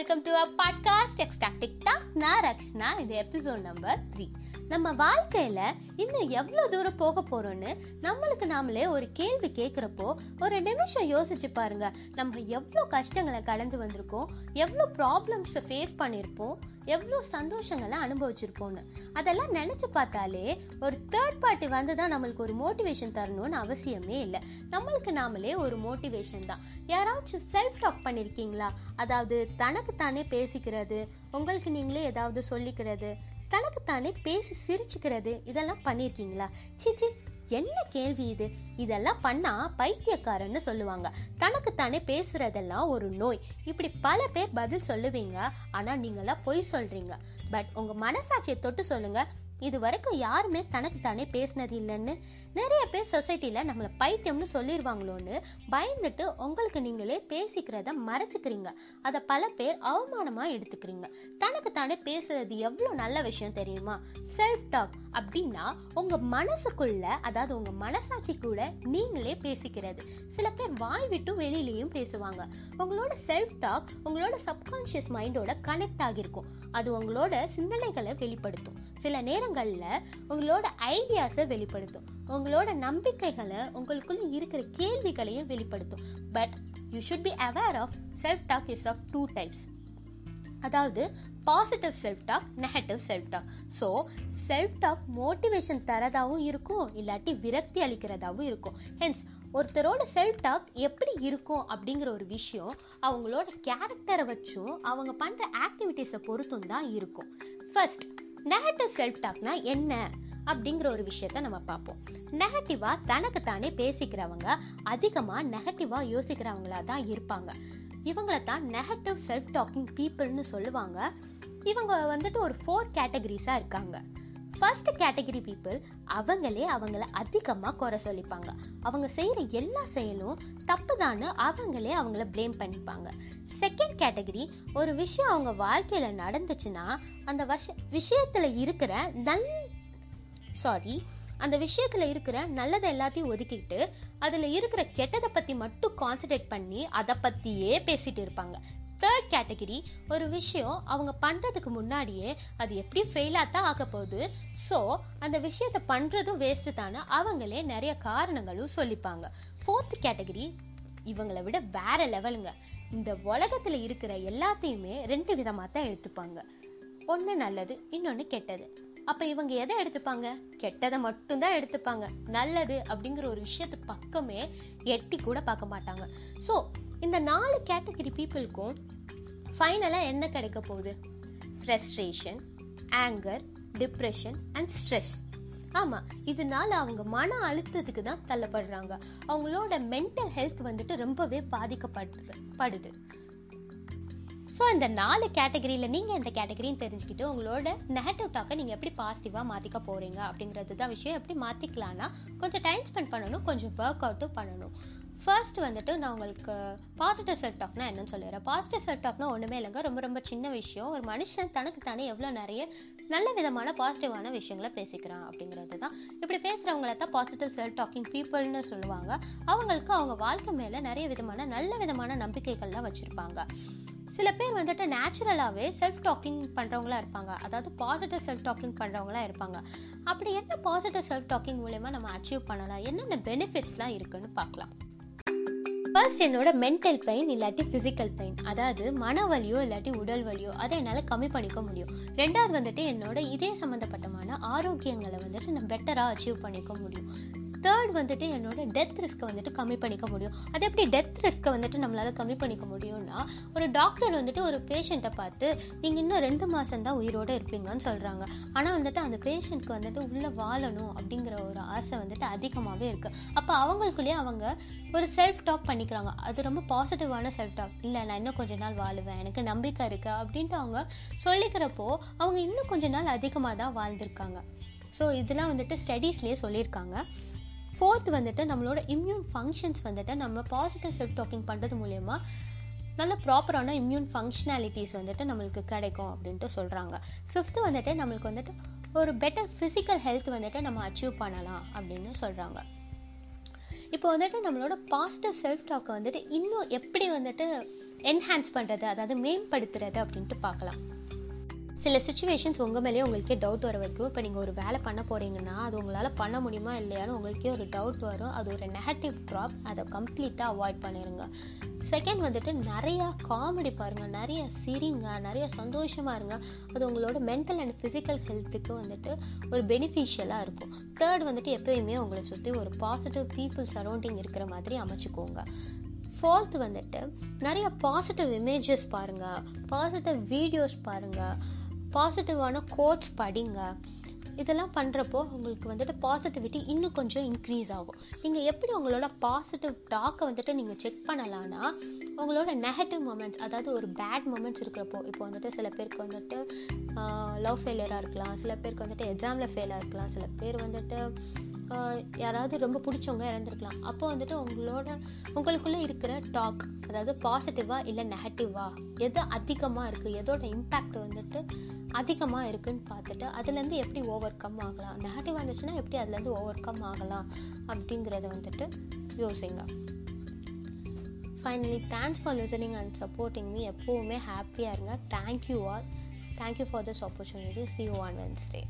Welcome to our podcast ecstatic talk நான் ரக்ஷனா இது episode number three நம்ம வாழ்க்கையில் இன்னும் எவ்வளோ தூரம் போக போகிறோன்னு நம்மளுக்கு நாமளே ஒரு கேள்வி கேட்குறப்போ ஒரு நிமிஷம் யோசிச்சு பாருங்க. நம்ம எவ்வளோ கஷ்டங்களை கடந்து வந்திருக்கோம் எவ்வளோ ப்ராப்ளம்ஸை ஃபேஸ் பண்ணியிருப்போம் எவ்வளோ சந்தோஷங்களை அனுபவிச்சிருப்போம்னு. அதெல்லாம் நினச்சி பார்த்தாலே ஒரு தேர்ட் பார்ட்டி வந்து தான் நம்மளுக்கு ஒரு மோட்டிவேஷன் தரணும்னு அவசியமே இல்லை. நம்மளுக்கு நாமளே ஒரு மோட்டிவேஷன் தான். யாராச்சும் செல்ஃப் டாக் பண்ணியிருக்கீங்களா அதாவது தனக்கு தானே பேசிக்கிறது உங்களுக்கு நீங்களே ஏதாவது சொல்லிக்கிறது தனக்கு தானே பேசி சிரிச்சுக்கிறது இதெல்லாம் பண்ணியிருக்கீங்களா சீச்சி என்ன கேள்வி இது? இதெல்லாம் பண்ணா பைத்தியக்காரன்னு சொல்லுவாங்க. தனக்கு தானே பேசுறதெல்லாம் ஒரு நோய். இப்படி பல பேர் பதில் சொல்லுவீங்க ஆனா நீங்களாம் பொய் சொல்றீங்க. பட் உங்க மனசாட்சியை தொட்டு சொல்லுங்க இது வரைக்கும் யாருமே தனக்கு தானே பேசினது இல்லைன்னு நிறைய பேர் சொசைட்டியில் நம்மளை பைத்தியம்னு சொல்லிடுவாங்களோன்னு பயந்துட்டு உங்களுக்கு நீங்களே பேசிக்கிறத மறைச்சிக்கிறீங்க. அதை பல பேர் அவமானமாக எடுத்துக்கிறீங்க. தனக்கு தானே பேசுறது எவ்வளோ நல்ல விஷயம் தெரியுமா? செல்ஃப் டாக் அப்படின்னா உங்கள் மனசுக்குள்ள அதாவது உங்கள் மனசாட்சி கூட நீங்களே பேசிக்கிறது. சில பேர் வாய் விட்டு வெளியிலையும் பேசுவாங்க. உங்களோட செல்ஃப் டாக் உங்களோட சப்கான்ஷியஸ் மைண்டோட கனெக்ட் ஆகிருக்கும் அது உங்களோட சிந்தனைகளை வெளிப்படுத்தும். சில விஷயங்களில் உங்களோட ஐடியாஸை வெளிப்படுத்தும். உங்களோட நம்பிக்கைகளை உங்களுக்குள்ள இருக்கிற கேள்விகளையும் வெளிப்படுத்தும். But you should be aware of self talk is of two types அதாவது positive self talk negative self talk so self talk motivation தரதாகவும் இருக்கும் இல்லாட்டி விரக்தி அளிக்கிறதாகவும் இருக்கும். ஹென்ஸ் ஒருத்தரோட செல்ஃப் டாக் எப்படி இருக்கும் அப்படிங்கிற ஒரு விஷயம் அவங்களோட கேரக்டரை வச்சும் அவங்க பண்ணுற ஆக்டிவிட்டீஸை பொறுத்தும் தான் இருக்கும். ஃபர்ஸ்ட் நெகட்டிவ் செல்ஃப் டாக்னா என்ன அப்படிங்கிற ஒரு விஷயத்த நம்ம பார்ப்போம். நெகட்டிவா தனக்கு தானே பேசிக்கிறவங்க அதிகமா நெகட்டிவா யோசிக்கிறவங்களா தான் இருப்பாங்க. இவங்கள தான் நெகட்டிவ் செல்ஃப் டாக்கிங் பீப்புள்னு சொல்லுவாங்க. இவங்க வந்துட்டு ஒரு ஃபோர் கேட்டகரிஸா இருக்காங்க. ஃபர்ஸ்ட் கேட்டகரி பீப்புள் அவங்களே அவங்கள அதிகமாக குறை சொல்லிப்பாங்க. அவங்க செய்கிற எல்லா செயலும் தப்பு தப்புதான்னு அவங்களே அவங்கள ப்ளேம் பண்ணிப்பாங்க. செகண்ட் கேட்டகரி ஒரு விஷயம் அவங்க வாழ்க்கையில் நடந்துச்சுன்னா அந்த வஷ விஷயத்தில் இருக்கிற நல் சாரி அந்த விஷயத்தில் இருக்கிற நல்லதை எல்லாத்தையும் ஒதுக்கிட்டு அதில் இருக்கிற கெட்டதை பற்றி மட்டும் கான்சன்ட்ரேட் பண்ணி அதை பற்றியே பேசிகிட்டு இருப்பாங்க. தேர்ட் கேட்டகரி ஒரு விஷயம் அவங்க பண்ணுறதுக்கு முன்னாடியே அது எப்படி ஃபெயிலாக தான் ஆக போகுது. ஸோ அந்த விஷயத்தை பண்ணுறதும் வேஸ்ட்டு தானே அவங்களே நிறைய காரணங்களும் சொல்லிப்பாங்க. ஃபோர்த் கேட்டகரி இவங்களை விட வேற லெவலுங்க இந்த உலகத்தில் இருக்கிற எல்லாத்தையுமே ரெண்டு விதமாக தான் எடுத்துப்பாங்க. ஒன்று நல்லது இன்னொன்று கெட்டது. அப்போ இவங்க எதை எடுத்துப்பாங்க? கெட்டதை மட்டும்தான் எடுத்துப்பாங்க. நல்லது அப்படிங்கிற ஒரு விஷயத்து பக்கமே எட்டி கூட பார்க்க மாட்டாங்க. ஸோ இந்த நாலு கேட்டகரி பீப்புளுக்கும் ஃபைனலாக என்ன கிடைக்க போகுது? Frustration anger depression and stress ஆமாம் இதனால அவங்க மன அழுத்தத்துக்கு தான் தள்ளப்படுறாங்க. அவங்களோட மென்டல் ஹெல்த் வந்துட்டு ரொம்பவே பாதிக்கப்படுது படுது. ஸோ இந்த நாலு கேட்டகரியில் நீங்கள் எந்த கேட்டகரின்னு தெரிஞ்சுக்கிட்டு உங்களோட நெகட்டிவ் டாக்கை நீங்கள் எப்படி பாசிட்டிவாக மாற்றிக்க போகிறீங்க அப்படிங்கிறது தான் விஷயம். எப்படி மாற்றிக்கலான்னா கொஞ்சம் டைம் ஸ்பெண்ட் பண்ணணும் கொஞ்சம் ஒர்க் அவுட்டும் பண்ணணும். ஃபர்ஸ்ட் வந்துட்டு நான் உங்களுக்கு பாசிட்டிவ் செல்ஃப் டாக்னா என்னன்னு சொல்லிடுறேன். பாசிட்டிவ் செல்ஃப் டாக்னா ஒன்றுமே இல்லைங்க. ரொம்ப ரொம்ப சின்ன விஷயம். ஒரு மனுஷன் தனக்கு தானே எவ்வளோ நிறைய நல்ல விதமான பாசிட்டிவான விஷயங்களை பேசிக்கிறான் அப்படிங்கிறது தான் இப்படி பேசுகிறவங்கள தான் பாசிட்டிவ் செல்ஃப் டாக்கிங் பீப்புள்னு சொல்லுவாங்க. அவங்களுக்கு அவங்க வாழ்க்கை மேலே நிறைய விதமான நல்ல விதமான நம்பிக்கைகள்லாம் வச்சுருப்பாங்க. சில பேர் வந்துட்டு நேச்சுரலாகவே செல்ஃப் டாக்கிங் பண்ணுறவங்களா இருப்பாங்க. அதாவது பாசிட்டிவ் செல்ஃப் டாக்கிங் பண்ணுறவங்களா இருப்பாங்க. அப்படி என்ன பாசிட்டிவ் செல்ஃப் டாக்கிங் மூலயமா நம்ம அச்சீவ் பண்ணலாம்? என்னென்ன பெனிஃபிட்ஸ்லாம் இருக்குதுன்னு பார்க்கலாம். ஃபர்ஸ்ட் என்னோட மென்டல் பெயின் இல்லாட்டி ஃபிசிக்கல் பெயின் அதாவது மன வலியோ இல்லாட்டி உடல் வலியோ அதை என்னால் கம்மி பண்ணிக்க முடியும். ரெண்டாவது வந்துட்டு என்னோட இதே சம்மந்தப்பட்டமான ஆரோக்கியங்களை வந்துட்டு நான் பெட்டராக அச்சீவ் பண்ணிக்க முடியும். தேர்ட் வந்துட்டு என்னோட டெத் ரிஸ்க்கை வந்துட்டு கம்மி பண்ணிக்க முடியும். அது எப்படி டெத் ரிஸ்க்கை வந்துட்டு நம்மளால் கம்மி பண்ணிக்க முடியும்னா ஒரு டாக்டர் வந்துட்டு ஒரு பேஷண்ட்டை பார்த்து நீங்கள் இன்னும் ரெண்டு மாதம் தான் உயிரோடு இருப்பீங்கன்னு சொல்கிறாங்க ஆனால் வந்துட்டு அந்த பேஷண்ட்க்கு வந்துட்டு உள்ளே வாழணும் அப்படிங்கிற ஒரு ஆசை வந்துட்டு அதிகமாகவே இருக்குது அப்போ அவங்களுக்குள்ளேயே அவங்க ஒரு செல்ஃப் டாக் பண்ணிக்கிறாங்க. அது ரொம்ப பாசிட்டிவான செல்ஃப் டாக் இல்லை நான் இன்னும் கொஞ்ச நாள் வாழுவேன். எனக்கு நம்பிக்கை இருக்குது அப்படின்ட்டு அவங்க சொல்லிக்கிறப்போ அவங்க இன்னும் கொஞ்ச நாள் அதிகமாக தான் வாழ்ந்திருக்காங்க. ஸோ இதெல்லாம் வந்துட்டு ஸ்டடீஸ்லேயே சொல்லியிருக்காங்க. ஃபோர்த் வந்துட்டு நம்மளோட இம்யூன் ஃபங்க்ஷன்ஸ் வந்துட்டு நம்ம பாசிட்டிவ் செல்ஃப் டாக்கிங் பண்ணுறது மூலயமா நல்ல ப்ராப்பரான இம்யூன் ஃபங்க்ஷனாலிட்டிஸ் வந்துட்டு நம்மளுக்கு கிடைக்கும் அப்படின்ட்டு சொல்கிறாங்க ஃபிஃப்த்து வந்துட்டு நம்மளுக்கு வந்துட்டு ஒரு பெட்டர் ஃபிசிக்கல் ஹெல்த் வந்துட்டு நம்ம அச்சீவ் பண்ணலாம் அப்படின்னு சொல்கிறாங்க இப்போ வந்துட்டு நம்மளோட பாசிட்டிவ் செல்ஃப் டாக்கை வந்துட்டு இன்னும் எப்படி வந்துட்டு என்ஹான்ஸ் பண்ணுறது அதாவது மேம்படுத்துறது அப்படின்ட்டு பார்க்கலாம். சில சுச்சுவேஷன்ஸ் உங்கள் மேலேயே உங்களுக்கே டவுட் வர வைக்கும். இப்போ நீங்கள் ஒரு வேலை பண்ண போகிறீங்கன்னா அது உங்களால் பண்ண முடியுமா இல்லையான்னு உங்களுக்கே ஒரு டவுட் வரும். அது ஒரு நெகட்டிவ் ட்ராப் அதை கம்ப்ளீட்டாக அவாய்ட் பண்ணிடுங்க செகண்ட் வந்துட்டு நிறையா காமெடி பாருங்கள் நிறைய சிரிங்க. நிறைய சந்தோஷமாக இருங்க. அது உங்களோட மென்டல் அண்ட் ஃபிசிக்கல் ஹெல்த்துக்கு வந்துட்டு ஒரு பெனிஃபிஷியலாக இருக்கும். தேர்ட் வந்துட்டு எப்போயுமே உங்களை சுற்றி ஒரு பாசிட்டிவ் பீப்புள் சரௌண்டிங் இருக்கிற மாதிரி அமைச்சுக்கோங்க. ஃபோர்த் வந்துட்டு நிறைய பாசிட்டிவ் இமேஜஸ் பாருங்கள் பாசிட்டிவ் வீடியோஸ் பாருங்கள் பாசிட்டிவான கோட்ஸ் படிங்க. இதெல்லாம் பண்ணுறப்போ உங்களுக்கு வந்துட்டு பாசிட்டிவிட்டி இன்னும் கொஞ்சம் இன்க்ரீஸ் ஆகும். நீங்கள் எப்படி உங்களோட பாசிட்டிவ் டாக்கை வந்துட்டு நீங்கள் செக் பண்ணலான்னா உங்களோட நெகட்டிவ் மூமெண்ட்ஸ் அதாவது ஒரு பேட் மூமெண்ட்ஸ் இருக்கிறப்போ இப்போ வந்துட்டு சில பேருக்கு வந்துட்டு லவ் ஃபெயிலியராக இருக்கலாம் சில பேருக்கு வந்துட்டு எக்ஸாமில் ஃபெயிலாக இருக்கலாம் சில பேர் வந்துட்டு யாராவது ரொம்ப பிடிச்சவங்க இறந்துருக்கலாம். அப்போ வந்துட்டு உங்களோட உங்களுக்குள்ளே இருக்கிற டாக் அதாவது பாசிட்டிவாக இல்லை நெகட்டிவாக எது அதிகமாக இருக்குது எதோட இம்பேக்ட் வந்துட்டு அதிகமாக இருக்குன்னு பார்த்துட்டு அதுலேருந்து எப்படி ஓவர் கம் ஆகலாம்? நெகட்டிவாக இருந்துச்சுன்னா எப்படி அதுலேருந்து ஓவர் கம் ஆகலாம்? அப்படிங்கிறத வந்துட்டு யோசிங்க. Finally thanks for listening and supporting me எப்போவுமே ஹாப்பியாக இருங்க. Thank you all thank you for this opportunity see you on Wednesday